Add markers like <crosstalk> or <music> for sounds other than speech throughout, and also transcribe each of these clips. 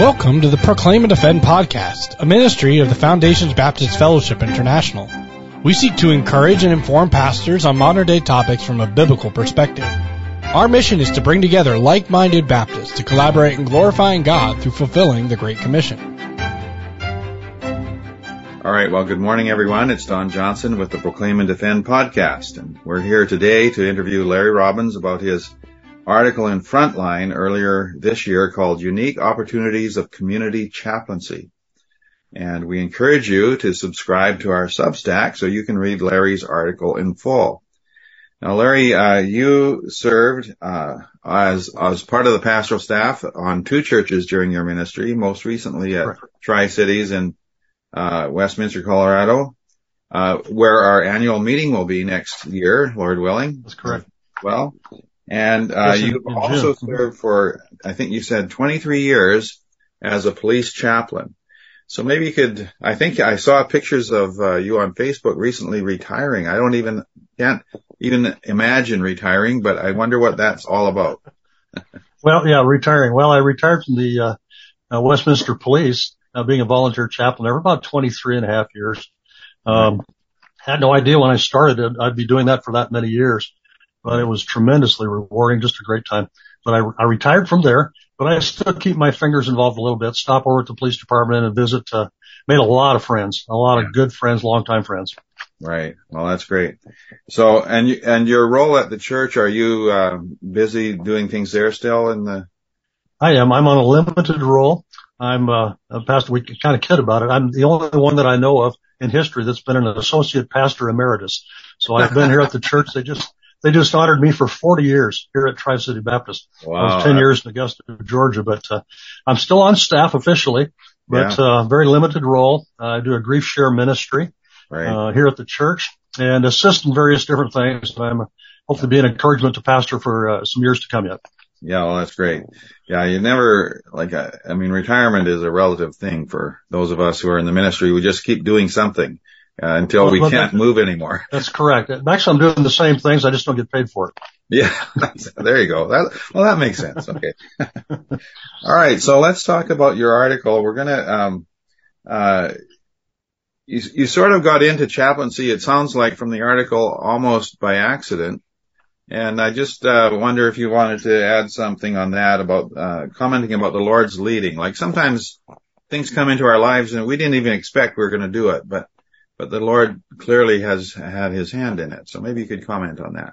Welcome to the Proclaim and Defend podcast, a ministry of the Foundations Baptist Fellowship International. We seek to encourage and inform pastors on modern day topics from a biblical perspective. Our mission is to bring together like-minded Baptists to collaborate in glorifying God through fulfilling the Great Commission. All right. Well, good morning, everyone. It's Don Johnson with the Proclaim and Defend podcast. And we're here today to interview Larry Robbins about his article in Frontline earlier this year called Unique Opportunities of Community Chaplaincy. And we encourage you to subscribe to our Substack so you can read Larry's article in full. Now, Larry, uh, you served uh, as as part of the pastoral staff on two churches during your ministry, most recently at Tri Cities in uh, Westminster, Colorado, uh, where our annual meeting will be next year, Lord willing. That's correct. Well, and uh, Yes, you also June. served for, I think you said 23 years as a police chaplain. So maybe you could, I think I saw pictures of uh, you on Facebook recently retiring. I don't even, can't even imagine retiring, but I wonder what that's all about. <laughs> Well, yeah, retiring. Well, I retired from the uh, uh, Westminster Police, uh, being a volunteer chaplain there for about 23 and a half years. Um, had no idea when I started it, I'd be doing that for that many years, but it was tremendously rewarding, just a great time. But I, I retired from there, but I still keep my fingers involved a little bit, stop over at the police department and visit, uh, made a lot of friends, a lot of good friends, longtime friends. Right. Well, that's great. So, and you, and your role at the church, are you uh, busy doing things there still in the? I am. I'm on a limited role. I'm uh, a pastor. We kind of kid about it. I'm the only one that I know of in history that's been an associate pastor emeritus. So I've been here at the church. They just they just honored me for 40 years here at Tri City Baptist. I was 10 years in Augusta, Georgia, but uh, I'm still on staff officially, but uh, very limited role. I do a grief share ministry Right. uh, here at the church and assist in various different things. And I'm hopefully be an encouragement to pastor for uh, some years to come yet. Yeah, well, that's great. Yeah, you never, like, uh, I mean, retirement is a relative thing for those of us who are in the ministry. We just keep doing something uh, until we Well, can't that- move anymore. <laughs> That's correct. Actually, I'm doing the same things. I just don't get paid for it. Yeah, <laughs> there you go. That, well, that makes sense. Okay. <laughs> All right. So let's talk about your article. We're going to, um, uh, you, you sort of got into chaplaincy. It sounds like from the article almost by accident. And I just, uh, wonder if you wanted to add something on that about, uh, commenting about the Lord's leading. Like sometimes things come into our lives and we didn't even expect we were going to do it, but, but the Lord clearly has had his hand in it. So maybe you could comment on that.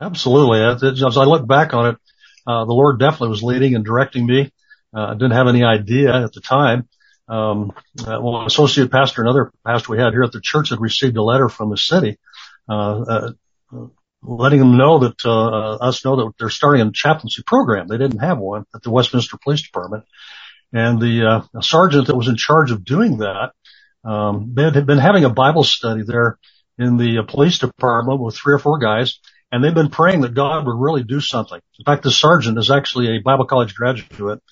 Absolutely. As I look back on it, uh, the Lord definitely was leading and directing me. Uh, I didn't have any idea at the time. Um, uh, well, an associate pastor, another pastor we had here at the church had received a letter from the city, uh, uh, letting them know that, uh, us know that they're starting a chaplaincy program. They didn't have one at the Westminster Police Department. And the, uh, sergeant that was in charge of doing that, um, had been having a Bible study there in the uh, police department with three or four guys and they've been praying that God would really do something. In fact, the sergeant is actually a Bible college graduate,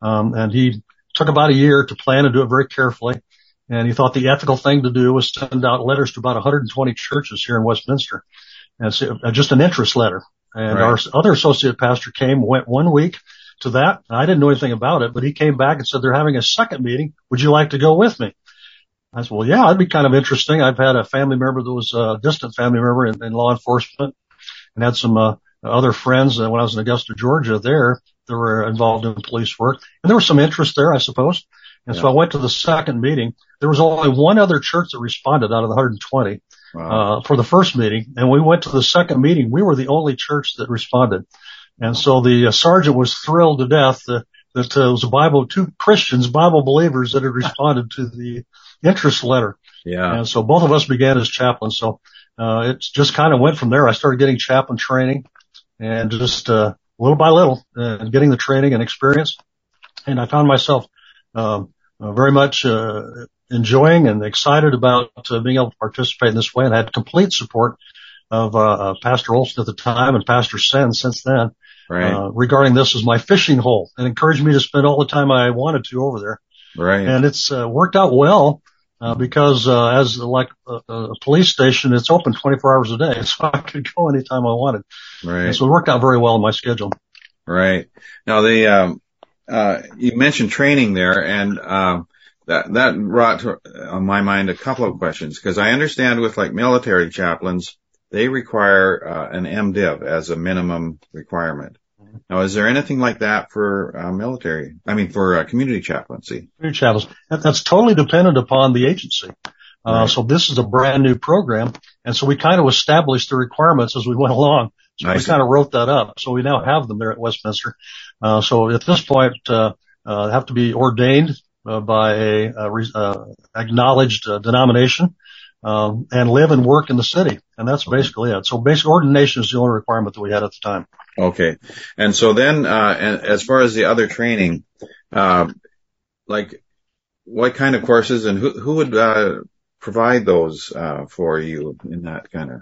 um, and he took about a year to plan and do it very carefully. And he thought the ethical thing to do was send out letters to about 120 churches here in Westminster, and so, uh, just an interest letter. And Right. our other associate pastor came, went one week to that. I didn't know anything about it, but he came back and said they're having a second meeting. Would you like to go with me? I said, well, yeah, that'd be kind of interesting. I've had a family member that was a distant family member in, in law enforcement and had some uh, other friends uh, when I was in Augusta, Georgia there that were involved in police work. And there was some interest there, I suppose. And so I went to the second meeting. There was only one other church that responded out of the 120 Wow. uh, for the first meeting. And we went to the second meeting. We were the only church that responded. And so the uh, sergeant was thrilled to death that, that uh, it was a Bible, two Christians, Bible believers that had responded to the interest letter. yeah. And so both of us began as chaplains. So, uh, it just kind of went from there. I started getting chaplain training and just, uh, little by little, uh, getting the training and experience. And I found myself, um, uh, very much, uh, enjoying and excited about uh, being able to participate in this way and had complete support of, Pastor Olson at the time and Pastor Sen since then, Right. uh, regarding this as my fishing hole and encouraged me to spend all the time I wanted to over there right. and it's uh, worked out well uh, because uh, as like a, a police station, it's open 24 hours a day, <laughs> so I could go anytime I wanted. right. And so it worked out very well in my schedule. Right. Now the, um, uh, you mentioned training there, and um, that that brought to on my mind a couple of questions because I understand with like military chaplains, they require uh, an MDiv as a minimum requirement. Now, is there anything like that for uh, military? I mean, for uh, community chaplaincy? Community chaplains. That, that's totally dependent upon the agency. Uh, right. so this is a brand new program. And so we kind of established the requirements as we went along. So we kind of wrote that up. So we now have them there at Westminster. Uh, so at this point, uh, uh, have to be ordained uh, by a, a acknowledged denomination. Um, and live and work in the city. And that's basically it. So basic ordination is the only requirement that we had at the time. Okay. And so then, uh, as far as the other training, uh, like what kind of courses and who, who would, uh, provide those, uh, for you in that kind of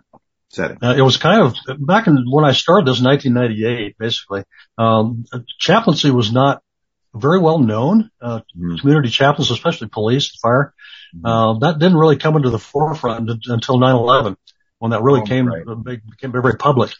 setting? Uh, it was kind of back in when I started this in 1998, basically, um, chaplaincy was not very well known, uh, mm-hmm. community chaplains, especially police, fire. Mm-hmm. Uh, that didn't really come into the forefront until 9-11 when that really oh, came, right. became very public.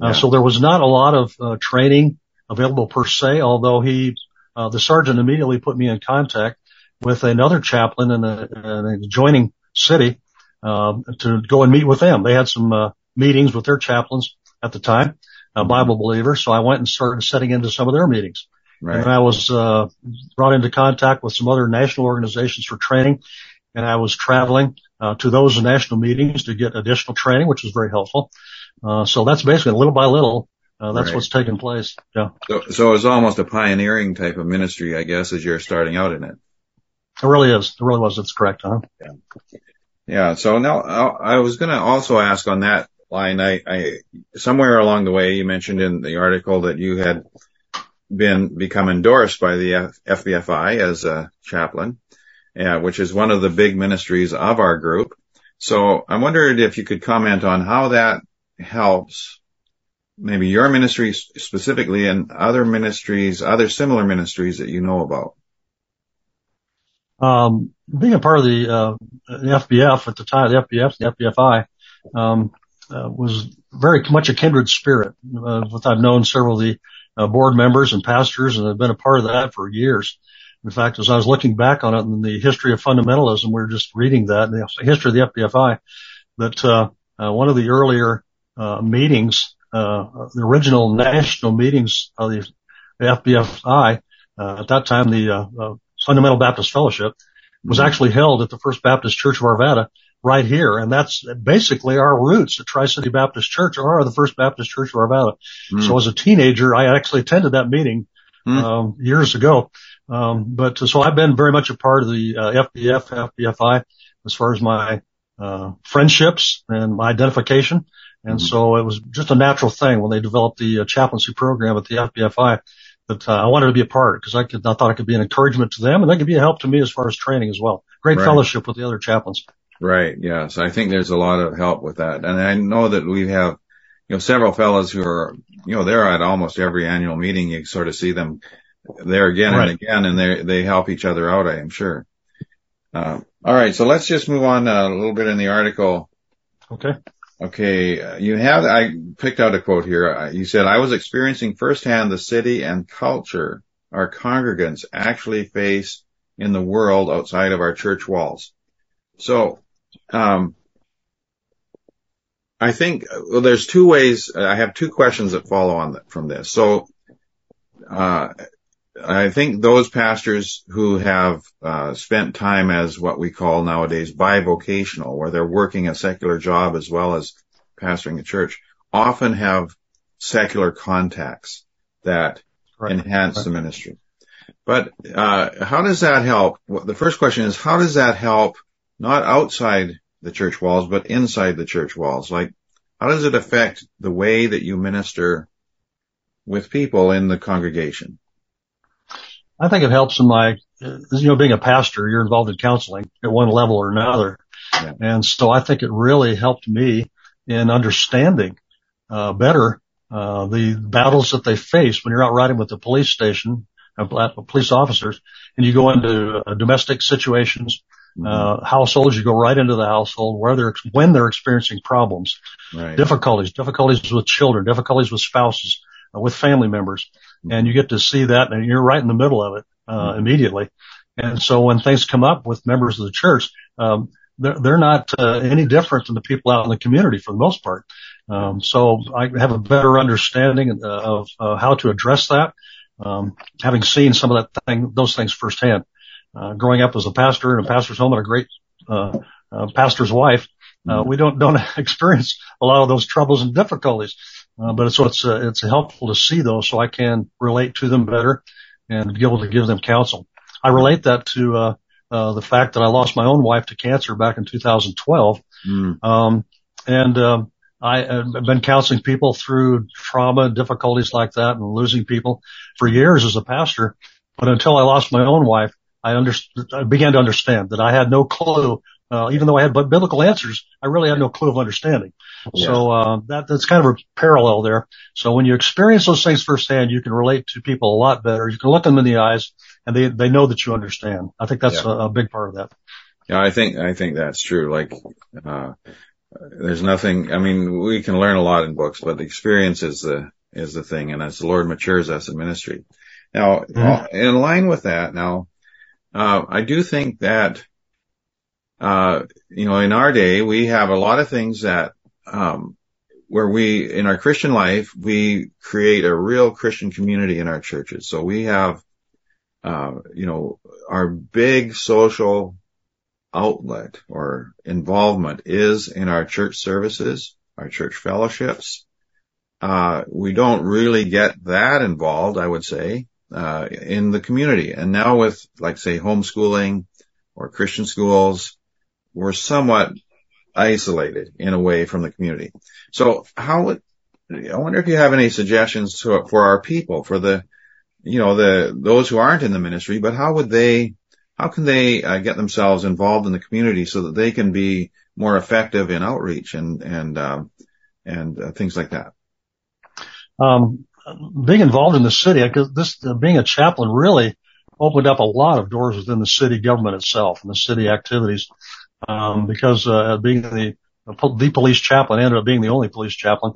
Uh, so there was not a lot of uh, training available per se, although he, uh, the sergeant immediately put me in contact with another chaplain in a, in an adjoining city, um, to go and meet with them. They had some, uh, meetings with their chaplains at the time, a Bible believer. So I went and started setting into some of their meetings. Right. And I was, uh, brought into contact with some other national organizations for training and I was traveling, uh, to those national meetings to get additional training, which was very helpful. Uh, so that's basically little by little, uh, that's right. what's taking place. Yeah. So, so it's almost a pioneering type of ministry, I guess, as you're starting out in it. It really is. It really was. That's correct, huh? Yeah. Yeah. So now I was going to also ask on that line, I, I, somewhere along the way, you mentioned in the article that you had been, become endorsed by the F- FBFI as a chaplain, yeah, which is one of the big ministries of our group. So I wondered if you could comment on how that helps maybe your ministry specifically and other ministries, other similar ministries that you know about? Um, being a part of the, uh, FBF at the time, the FBF, the FBFI, um, uh, was very much a kindred spirit. Uh, I've known several of the uh, board members and pastors and I've been a part of that for years. In fact, as I was looking back on it in the history of fundamentalism, we were just reading that in the history of the FBFI, that, uh, uh, one of the earlier meetings, uh, the original national meetings of the, FBFI, uh, at that time, the, uh, uh, Fundamental Baptist Fellowship was mm-hmm. actually held at the First Baptist Church of Arvada right here. And that's basically our roots. The Tri-City Baptist Church are the First Baptist Church of Arvada. Mm. So as a teenager, I actually attended that meeting, mm. um, years ago. Um, but so I've been very much a part of the uh, FBF, FBFI as far as my, uh, friendships and my identification. And mm-hmm. so it was just a natural thing when they developed the uh, chaplaincy program at the FBFI that uh, I wanted to be a part because I could, I thought it could be an encouragement to them and they could be a help to me as far as training as well. Great right. fellowship with the other chaplains. Right. Yes. I think there's a lot of help with that. And I know that we have, you know, several fellows who are, you know, they're at almost every annual meeting. You sort of see them there again right. and again and they, they help each other out, I am sure. Uh, all right. So let's just move on a little bit in the article. Okay. Okay, you have, I picked out a quote here. You said, I was experiencing firsthand the city and culture our congregants actually face in the world outside of our church walls. So, um, I think, well, there's two ways, I have two questions that follow on from this. So, uh, I think those pastors who have uh, spent time as what we call nowadays bivocational, where they're working a secular job as well as pastoring a church, often have secular contacts that right. enhance right. the ministry. But uh, how does that help? The first question is how does that help not outside the church walls, but inside the church walls? Like, how does it affect the way that you minister with people in the congregation? I think it helps in my, you know, being a pastor, you're involved in counseling at one level or another. Yeah. And so I think it really helped me in understanding, uh, better, uh, the battles that they face when you're out riding with the police station, uh, police officers, and you go into uh, domestic situations, mm-hmm. uh, households, you go right into the household where they're, when they're experiencing problems, right. difficulties, difficulties with children, difficulties with spouses, uh, with family members. And you get to see that and you're right in the middle of it, uh, immediately. And so when things come up with members of the church, um, they're, they're not uh, any different than the people out in the community for the most part. Um, so I have a better understanding uh, of uh, how to address that, um, having seen some of that thing, those things firsthand. Uh, growing up as a pastor in a pastor's home and a great uh, uh, pastor's wife, uh, we don't don't <laughs> experience a lot of those troubles and difficulties. Uh, but so it's uh, it's helpful to see those so I can relate to them better and be able to give them counsel. I relate that to uh, uh, the fact that I lost my own wife to cancer back in 2012. Mm. Um, and, um, I have been counseling people through trauma and difficulties like that and losing people for years as a pastor. But until I lost my own wife, I understood, I began to understand that I had no clue, uh, even though I had biblical answers, I really had no clue of understanding. Yeah. So, uh, that, that's kind of a parallel there. So when you experience those things firsthand, you can relate to people a lot better. You can look them in the eyes and they, they know that you understand. I think that's yeah. a, a, big part of that. Yeah, I think, I think that's true. Like, uh, there's nothing, I mean, we can learn a lot in books, but the experience is the, is the thing. And as the Lord matures us in ministry. Now, mm-hmm. in line with that, now, uh, I do think that, uh, you know, in our day, we have a lot of things that, um, where we, in our Christian life, we create a real Christian community in our churches. So we have uh, you know, our big social outlet or involvement is in our church services, our church fellowships. Uh, we don't really get that involved, I would say, uh, in the community. And now with, like, say, homeschooling or Christian schools, we're somewhat isolated in a way from the community. So how would, I wonder if you have any suggestions to, for our people, for the, you know, the, those who aren't in the ministry, but how would they, how can they uh, get themselves involved in the community so that they can be more effective in outreach and, and, um, and uh, things like that? Um, being involved in the city, because this, uh, being a chaplain really opened up a lot of doors within the city government itself and the city activities. Um, because, uh, being the, the police chaplain ended up being the only police chaplain.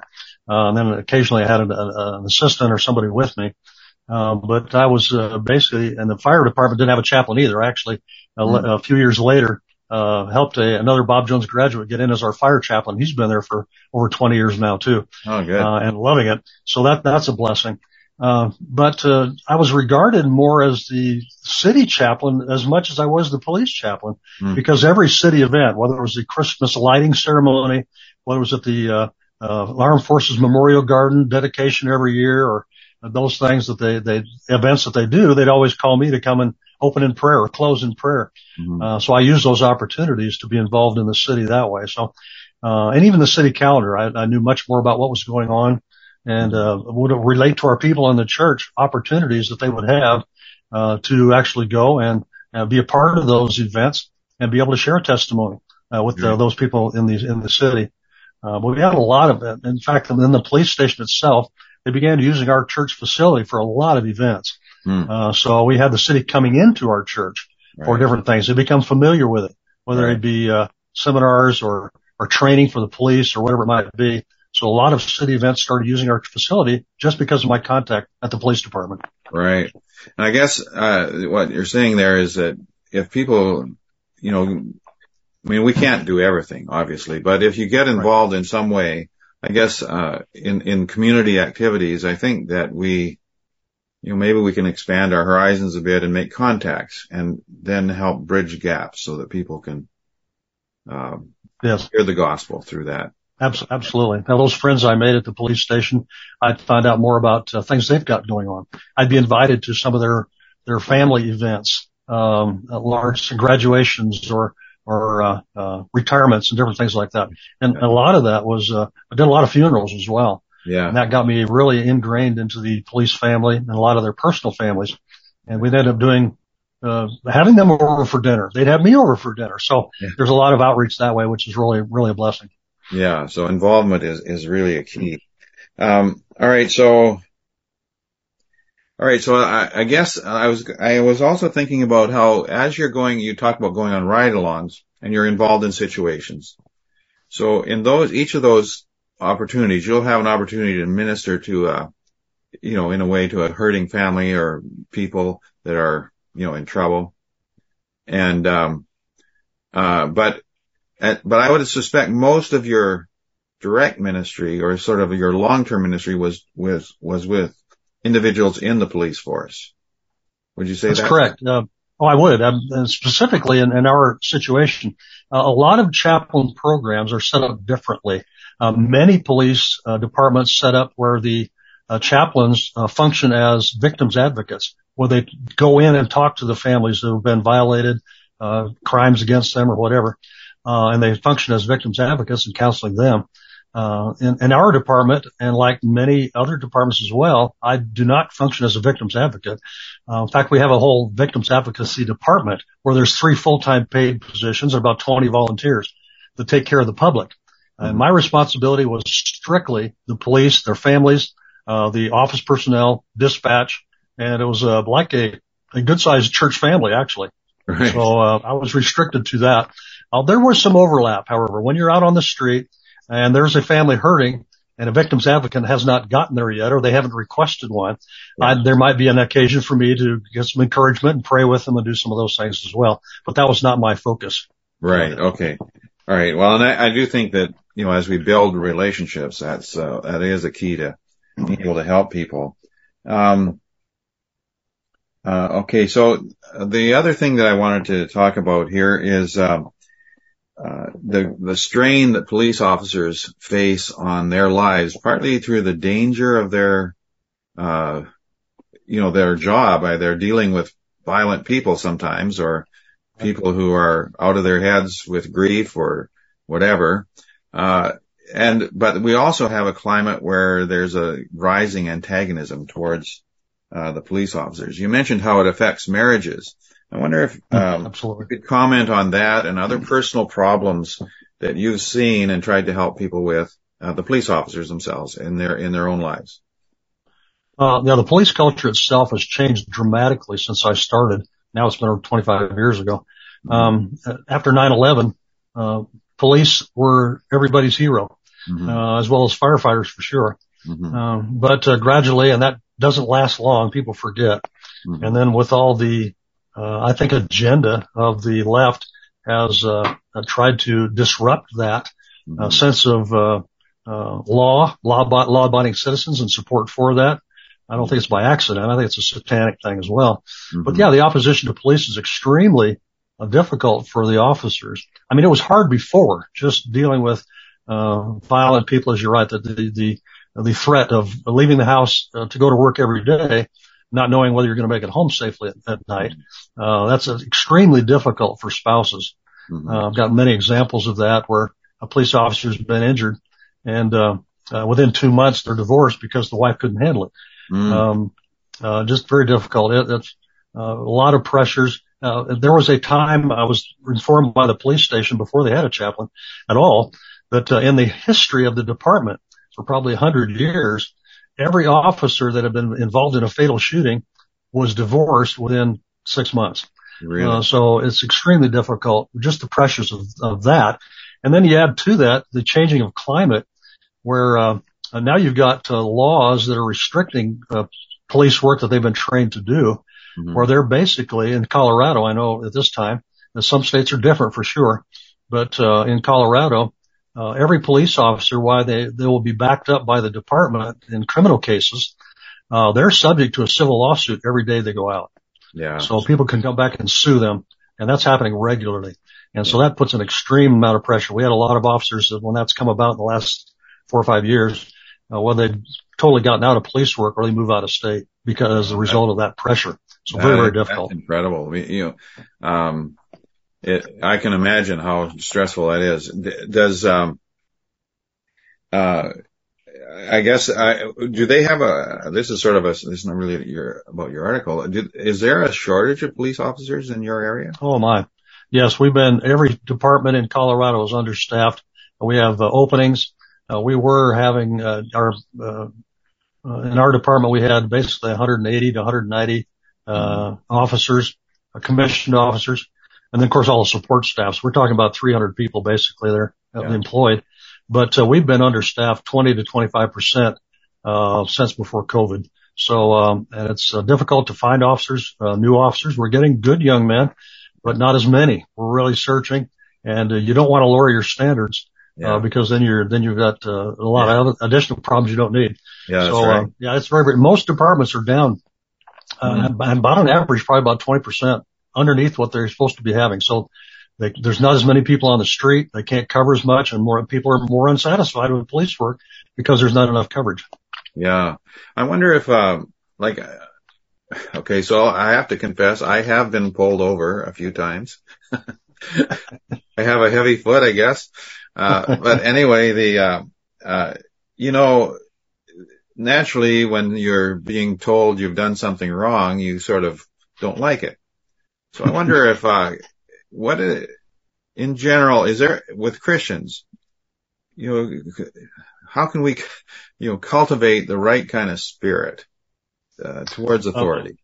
Uh, and then occasionally I had an, an assistant or somebody with me. Uh, but I was uh, basically, and the fire department didn't have a chaplain either. Actually, a, mm-hmm. a few years later, uh, helped a, another Bob Jones graduate get in as our fire chaplain. He's been there for over 20 years now too. Oh, good. Uh, and loving it. So that, that's a blessing. Uh, but, uh, I was regarded more as the city chaplain as much as I was the police chaplain mm. because every city event, whether it was the Christmas lighting ceremony, whether it was at the, uh, uh, Armed Forces Memorial Garden dedication every year or those things that they, they, events that they do, they'd always call me to come and open in prayer or close in prayer. Mm-hmm. Uh, so I used those opportunities to be involved in the city that way. So, uh, and even the city calendar, I, I knew much more about what was going on and, uh, would relate to our people in the church opportunities that they would have, uh, to actually go and uh, be a part of those events and be able to share a testimony, uh, with uh, those people in the, in the city. Uh, but we had a lot of it. In fact, in the police station itself, they began using our church facility for a lot of events. Mm. Uh, so we had the city coming into our church right. for different things. They become familiar with it, whether right. it be, uh, seminars or, or training for the police or whatever it might be. So a lot of city events started using our facility just because of my contact at the police department. Right. And I guess, uh, what you're saying there is that if people, you know, I mean, we can't do everything, obviously, but if you get involved right. in some way, I guess, uh, in, in community activities, I think that we, you know, maybe we can expand our horizons a bit and make contacts and then help bridge gaps so that people can, um, yes. hear the gospel through that. Absolutely. Now, those friends I made at the police station, I'd find out more about uh, things they've got going on. I'd be invited to some of their, their family events, um, large graduations or or uh, uh, retirements and different things like that. And a lot of that was uh, I did a lot of funerals as well. Yeah, and that got me really ingrained into the police family and a lot of their personal families. And we'd end up doing uh, having them over for dinner. They'd have me over for dinner. So yeah. there's a lot of outreach that way, which is really really a blessing. Yeah. So involvement is is really a key. Um, all right. So all right. So I, I, guess I was, I was also thinking about how as you're going, you talk about going on ride alongs and you're involved in situations. So in those, each of those opportunities, you'll have an opportunity to minister to a, you know, in a way to a hurting family or people that are, you know, in trouble. And, um, uh, but, but I would suspect most of your direct ministry or sort of your long-term ministry was, was, was with individuals in the police force. Would you say That's that? correct. Uh, oh, I would. Um, specifically in, in, our situation, uh, a lot of chaplain programs are set up differently. Uh, many police uh, departments set up where the uh, chaplains uh, function as victims advocates, where they go in and talk to the families who have been violated, crimes against them or whatever, and they function as victims advocates and counseling them. Uh, in, in, our department and like many other departments as well, I do not function as a victims advocate. Uh, in fact, we have a whole victims advocacy department where there's three full-time paid positions and about 20 volunteers that take care of the public. And my responsibility was strictly the police, their families, uh, the office personnel, dispatch, and it was uh, like a, a good-sized church family actually. Right. So uh, I was restricted to that. Uh, there was some overlap, however. When you're out on the street and there's a family hurting and a victim's advocate has not gotten there yet or they haven't requested one, I, there might be an occasion for me to get some encouragement and pray with them and do some of those things as well. But that was not my focus. Right. Okay. All right. Well, and I, I do think that, you know, as we build relationships, that's, uh, that is a key to being able to help people. Um, uh, okay. So the other thing that I wanted to talk about here is, um, uh, the the strain that police officers face on their lives, partly through the danger of their, uh, you know, their job. They're dealing with violent people sometimes, or people who are out of their heads with grief or whatever. Uh, and but we also have a climate where there's a rising antagonism towards uh, the police officers. You mentioned how it affects marriages. I wonder if um, you could comment on that and other personal problems that you've seen and tried to help people with, uh, the police officers themselves in their in their own lives. Uh, now the police culture itself has changed dramatically since I started. Now it's been over 25 years ago. Um, after 9/11, uh, police were everybody's hero, mm-hmm. uh, as well as firefighters for sure. Mm-hmm. Um, but uh, gradually, and that doesn't last long, people forget. Mm-hmm. And then with all the uh, I think agenda of the left has uh, uh tried to disrupt that uh, mm-hmm. sense of uh, law, law, law-abiding citizens and support for that. I don't think it's by accident. I think it's a satanic thing as well. Mm-hmm. But yeah, the opposition to police is extremely difficult for the officers. I mean, it was hard before just dealing with uh violent people, as you're right, that the, the, the threat of leaving the house uh, to go to work every day not knowing whether you're going to make it home safely at, at night. Uh, that's extremely difficult for spouses. Mm-hmm. Uh, I've got many examples of that where a police officer's been injured and, uh, uh within two months they're divorced because the wife couldn't handle it. Mm. Um, uh, just very difficult. It, it's uh, a lot of pressures. there was a time I was informed by the police station before they had a chaplain at all that in the history of the department for probably a hundred years, every officer that had been involved in a fatal shooting was divorced within six months. Really? Uh, so it's extremely difficult, just the pressures of, of that. And then you add to that the changing of climate where, uh, now you've got uh, laws that are restricting uh, police work that they've been trained to do, mm-hmm. where they're basically in Colorado. I know at this time, some states are different for sure, but uh, in Colorado, uh, every police officer, why they, they will be backed up by the department in criminal cases, uh, they're subject to a civil lawsuit every day they go out. Yeah. So people can come back and sue them and that's happening regularly. And so that puts an extreme amount of pressure. We had a lot of officers that when that's come about in the last four or five years, uh, well, they've totally gotten out of police work or they move out of state because as a result of that pressure. So very, very difficult. incredible. We, you know, um, it, I can imagine how stressful that is. Does, um, uh, I guess, I, do they have a, this is sort of a, this is not really your, about your article. Did, is there a shortage of police officers in your area? Oh my. Yes, we've been, every department in Colorado is understaffed. We have uh, openings. Uh, we were having, uh, our, uh, uh, in our department, we had basically 180 to 190, uh, officers, commissioned officers. And then of course all the support staffs. We're talking about 300 people basically there yeah. employed, but uh, we've been understaffed 20 to 25 percent uh, since before COVID. So, um, and it's uh, difficult to find officers, uh, new officers. We're getting good young men, but not as many. We're really searching and uh, you don't want to lower your standards. Uh, yeah. Because then you're, then you've got, uh, a lot yeah. of additional problems you don't need. Yeah. So, right. uh, yeah, it's very, very, most departments are down, uh, mm-hmm. and about on average, probably about 20% underneath what they're supposed to be having. So they, there's not as many people on the street. They can't cover as much and more people are more unsatisfied with police work because there's not enough coverage. Yeah. I wonder if, um, like, okay, so I have to confess, I have been pulled over a few times. <laughs> I have a heavy foot, I guess. Uh, but anyway, the, uh, uh, you know, naturally when you're being told you've done something wrong, you sort of don't like it. So I wonder if, uh, what, in general, is there, with Christians, you know, how can we, you know, cultivate the right kind of spirit, uh, towards authority? Okay.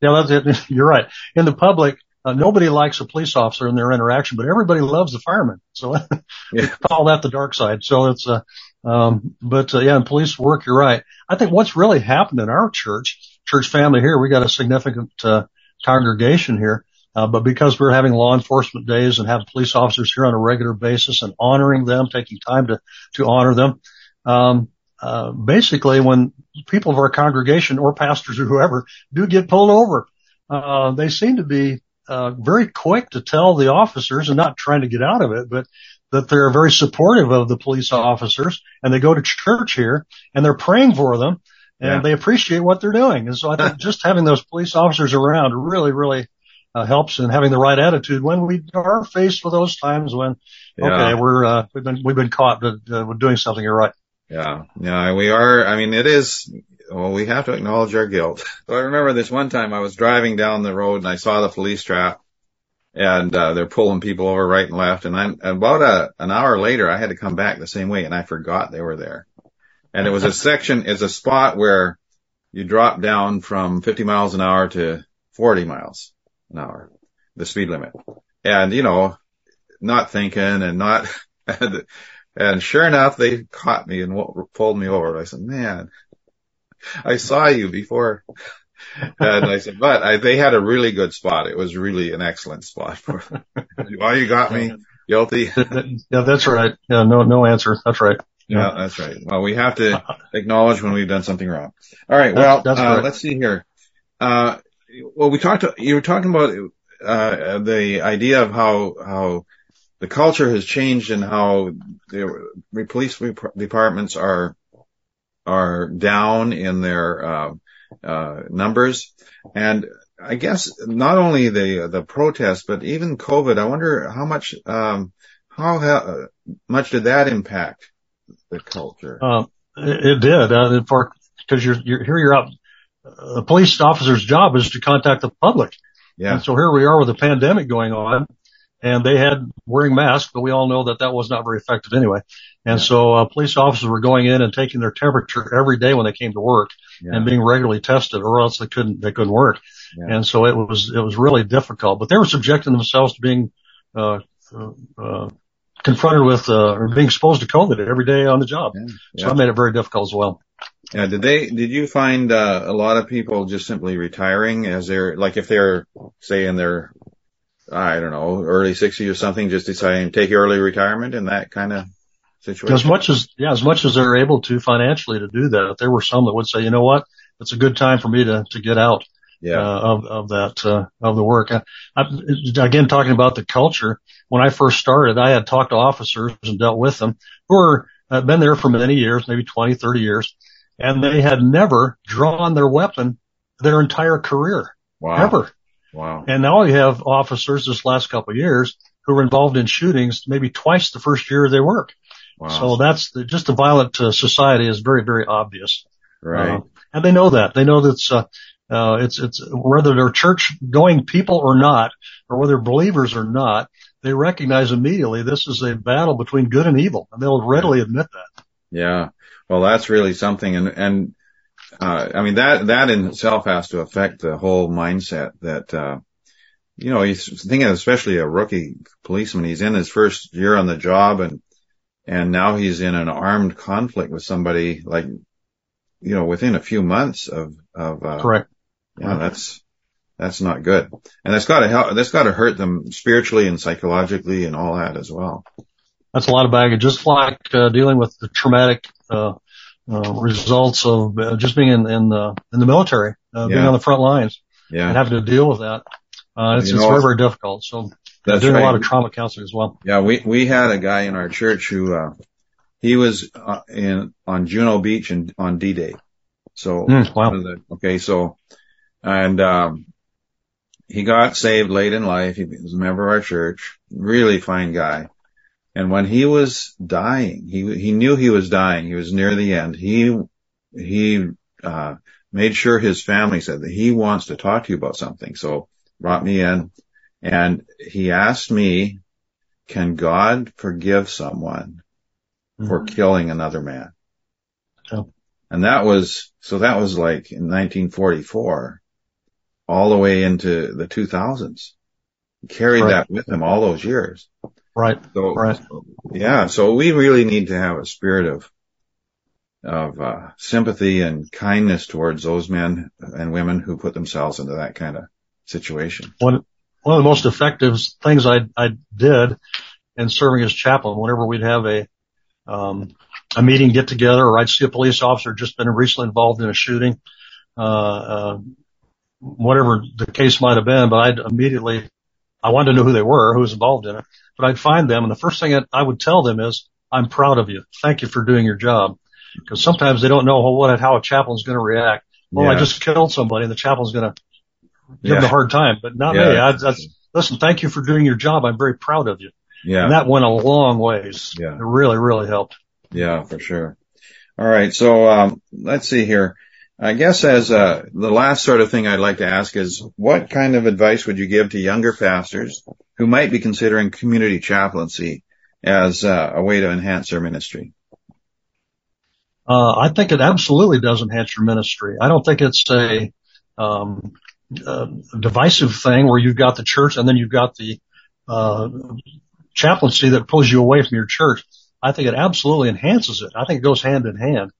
Yeah, that's it. <laughs> You're right. In the public, uh, nobody likes a police officer in their interaction, but everybody loves the fireman. So <laughs> we call that the dark side. So it's, uh, um, but uh, yeah, in police work, you're right. I think what's really happened in our church, church family here, we got a significant, uh, congregation here. Uh, but because we're having law enforcement days and have police officers here on a regular basis and honoring them, taking time to, to honor them, um, uh, basically when people of our congregation or pastors or whoever do get pulled over, uh, they seem to be uh, very quick to tell the officers and not trying to get out of it, but that they're very supportive of the police officers and they go to church here and they're praying for them and yeah. they appreciate what they're doing. And so I think <laughs> just having those police officers around really, really uh, helps in having the right attitude when we are faced with those times when, yeah. okay, we're, uh, we've been, we've been caught, but, uh, we're doing something you're right. Yeah. Yeah. We are, I mean, it is, well, we have to acknowledge our guilt. So <laughs> I remember this one time I was driving down the road and I saw the police trap and, uh, they're pulling people over right and left. And I'm about a, an hour later, I had to come back the same way and I forgot they were there. And it was a section, it's a spot where you drop down from 50 miles an hour to 40 miles an hour, the speed limit. And, you know, not thinking and not, <laughs> and sure enough, they caught me and pulled me over. I said, man, I saw you before. And I said, but I, they had a really good spot. It was really an excellent spot. For <laughs> why oh, you got me guilty? <laughs> yeah, that's right. Yeah, no, no answer. That's right. Yeah. yeah, that's right. Well, we have to <laughs> acknowledge when we've done something wrong. All right. Well, that's, that's uh, let's see here. Uh, well, we talked, you were talking about, uh, the idea of how, how the culture has changed and how the police departments are are down in their uh, uh, numbers, and I guess not only the the protests, but even COVID. I wonder how much um, how ha- much did that impact the culture? Uh, it, it, did, uh, for because you're you're here you're out. The police officer's job is to contact the public. Yeah. And so here we are with a pandemic going on and they had wearing masks, but we all know that that was not very effective anyway. And yeah. so uh, police officers were going in and taking their temperature every day when they came to work yeah. and being regularly tested, or else they couldn't they couldn't work. Yeah. And so it was it was really difficult. But they were subjecting themselves to being uh, uh, confronted with uh, or being exposed to COVID every day on the job. So I made it very difficult as well. Yeah. Did they? Did you find uh, a lot of people just simply retiring as they're like if they're say in their I don't know, early 60s or something, just deciding to take early retirement in that kind of situation? As much as, yeah, as much as they're able to financially to do that, there were some that would say, you know what, it's a good time for me to, to get out. Yeah. Uh, of, of that, uh, of the work. I, I, again, talking about the culture, when I first started, I had talked to officers and dealt with them who were, uh, been there for many years, maybe 20, 30 years, and they had never drawn their weapon their entire career. Wow. Ever. Wow. And now we have officers this last couple of years who were involved in shootings maybe twice the first year they work. Wow. So that's the, just the violent uh, society is very, very obvious. Right. Uh, and they know that. They know that uh, uh, it's, it's whether they're church going people or not, or whether believers or not, they recognize immediately this is a battle between good and evil and they'll readily admit that. Yeah. Well, that's really something. And, and uh, I mean, that, that in itself has to affect the whole mindset that, uh, you know, he's thinking of, especially a rookie policeman. He's in his first year on the job and, and now he's in an armed conflict with somebody like, you know, within a few months of, of, uh, Correct. Yeah, that's, that's not good. And that's gotta help, that's gotta hurt them spiritually and psychologically and all that as well. That's a lot of baggage, just like uh, dealing with the traumatic uh, uh, results of uh, just being in in the in the military, uh, being Yeah. on the front lines, yeah. and having to deal with that. Uh, it's, You it's very very difficult. So That's doing right. a lot of trauma counseling as well. Yeah, we we had a guy in our church who uh he was uh, in on Juno Beach and on D-Day. So Mm, wow. the- okay, so and um he got saved late in life. He was a member of our church. Really fine guy. And when he was dying, he he knew he was dying. He was near the end. He he uh made sure his family said that he wants to talk to you about something. So brought me in and he asked me, can God forgive someone for killing another man? Yeah. And that was, so that was like in 1944 all the way into the 2000s. He carried Right. that with him all those years. Right. So, Right. yeah, so we really need to have a spirit of, of, uh, sympathy and kindness towards those men and women who put themselves into that kind of situation. One one of the most effective things I I did in serving as chaplain, whenever we'd have a um, a meeting get together, or I'd see a police officer just been recently involved in a shooting, uh, uh, whatever the case might have been, but I'd immediately I wanted to know who they were, who was involved in it. But I'd find them, and the first thing that I would tell them is, "I'm proud of you. Thank you for doing your job." Because sometimes they don't know what how a chaplain's going to react. Well, I just killed somebody, and the chaplain's going to give Yeah. them a hard time, but not Yeah. me. I, I, listen, thank you for doing your job. I'm very proud of you. Yeah. And that went a long ways. Yeah. It really, really helped. Yeah, for sure. All right. So, um, let's see here. I guess as, uh, the last sort of thing I'd like to ask is what kind of advice would you give to younger pastors who might be considering community chaplaincy as uh, a way to enhance their ministry? Uh, I think it absolutely does enhance your ministry. I don't think it's a, um, uh, divisive thing where you've got the church and then you've got the, uh, chaplaincy that pulls you away from your church. I think it absolutely enhances it. I think it goes hand in hand.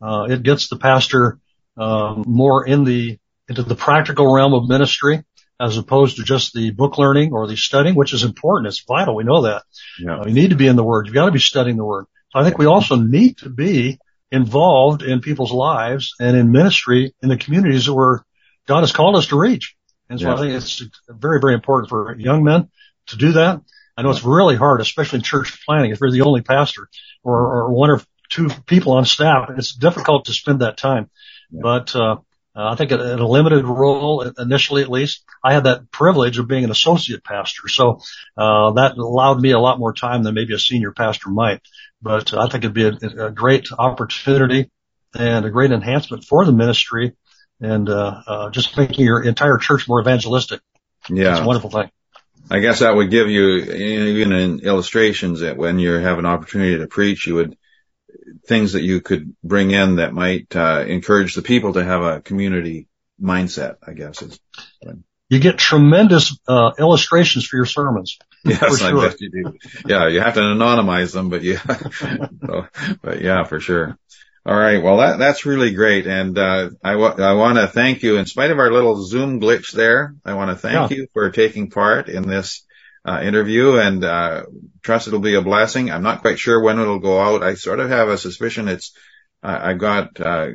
Uh, it gets the pastor, um, more in the, into the practical realm of ministry as opposed to just the book learning or the studying, which is important. It's vital. We know that. Yeah. Uh, you need to be in the Word. You've got to be studying the Word. So I think we also need to be involved in people's lives and in ministry in the communities that where God has called us to reach. And so Yeah. I think it's very, very important for young men to do that. I know it's really hard, especially in church planning. If you're the only pastor or, or one or two people on staff, it's difficult to spend that time. Yeah. But, uh, I think in a limited role, initially at least, I had that privilege of being an associate pastor. So, uh, that allowed me a lot more time than maybe a senior pastor might. But I think it'd be a, a great opportunity and a great enhancement for the ministry and, uh, uh, just making your entire church more evangelistic. It's a Yeah. wonderful thing. I guess that would give you, even in illustrations that when you have an opportunity to preach, you would, things that you could bring in that might, uh, encourage the people to have a community mindset, I guess is. You get tremendous, uh, illustrations for your sermons. Yes, For I sure. bet you do. Yeah, you have to anonymize them, but yeah, <laughs> so, but yeah, for sure. All right. Well, that, that's really great. And, uh, I I want to thank you in spite of our little Zoom glitch there. I want to thank Yeah. you for taking part in this, uh, interview and, uh, trust it'll be a blessing. I'm not quite sure when it'll go out. I sort of have a suspicion it's, uh, I've got, uh,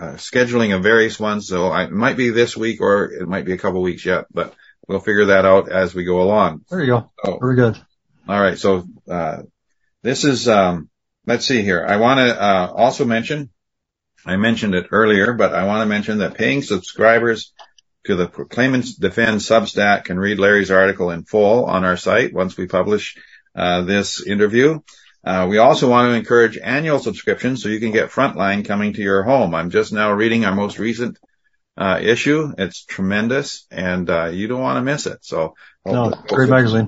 uh, scheduling of various ones. So I, it might be this week or it might be a couple weeks yet, but we'll figure that out as we go along. There you go. Oh. Very good. All right. So, uh, this is, um, let's see here. I want to, uh, also mention, I mentioned it earlier, but I want to mention that paying subscribers to the Proclaim and Defend Substack can read Larry's article in full on our site once we publish, uh, this interview. Uh, we also want to encourage annual subscriptions so you can get Frontline coming to your home. I'm just now reading our most recent, uh, issue. It's tremendous and, uh, you don't want to miss it. So, No, great magazine.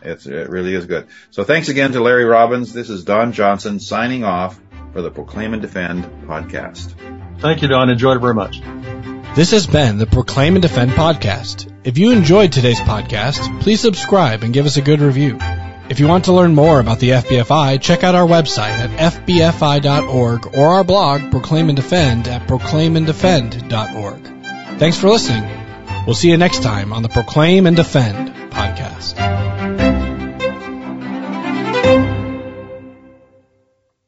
it's, it really is good. So thanks again to Larry Robbins. This is Don Johnson signing off for the Proclaim and Defend podcast. Thank you, Don. Enjoyed it very much. This has been the Proclaim and Defend podcast. If you enjoyed today's podcast, please subscribe and give us a good review. If you want to learn more about the FBFI, check out our website at fbfi.org or our blog, Proclaim and Defend, at proclaimanddefend.org. Thanks for listening. We'll see you next time on the Proclaim and Defend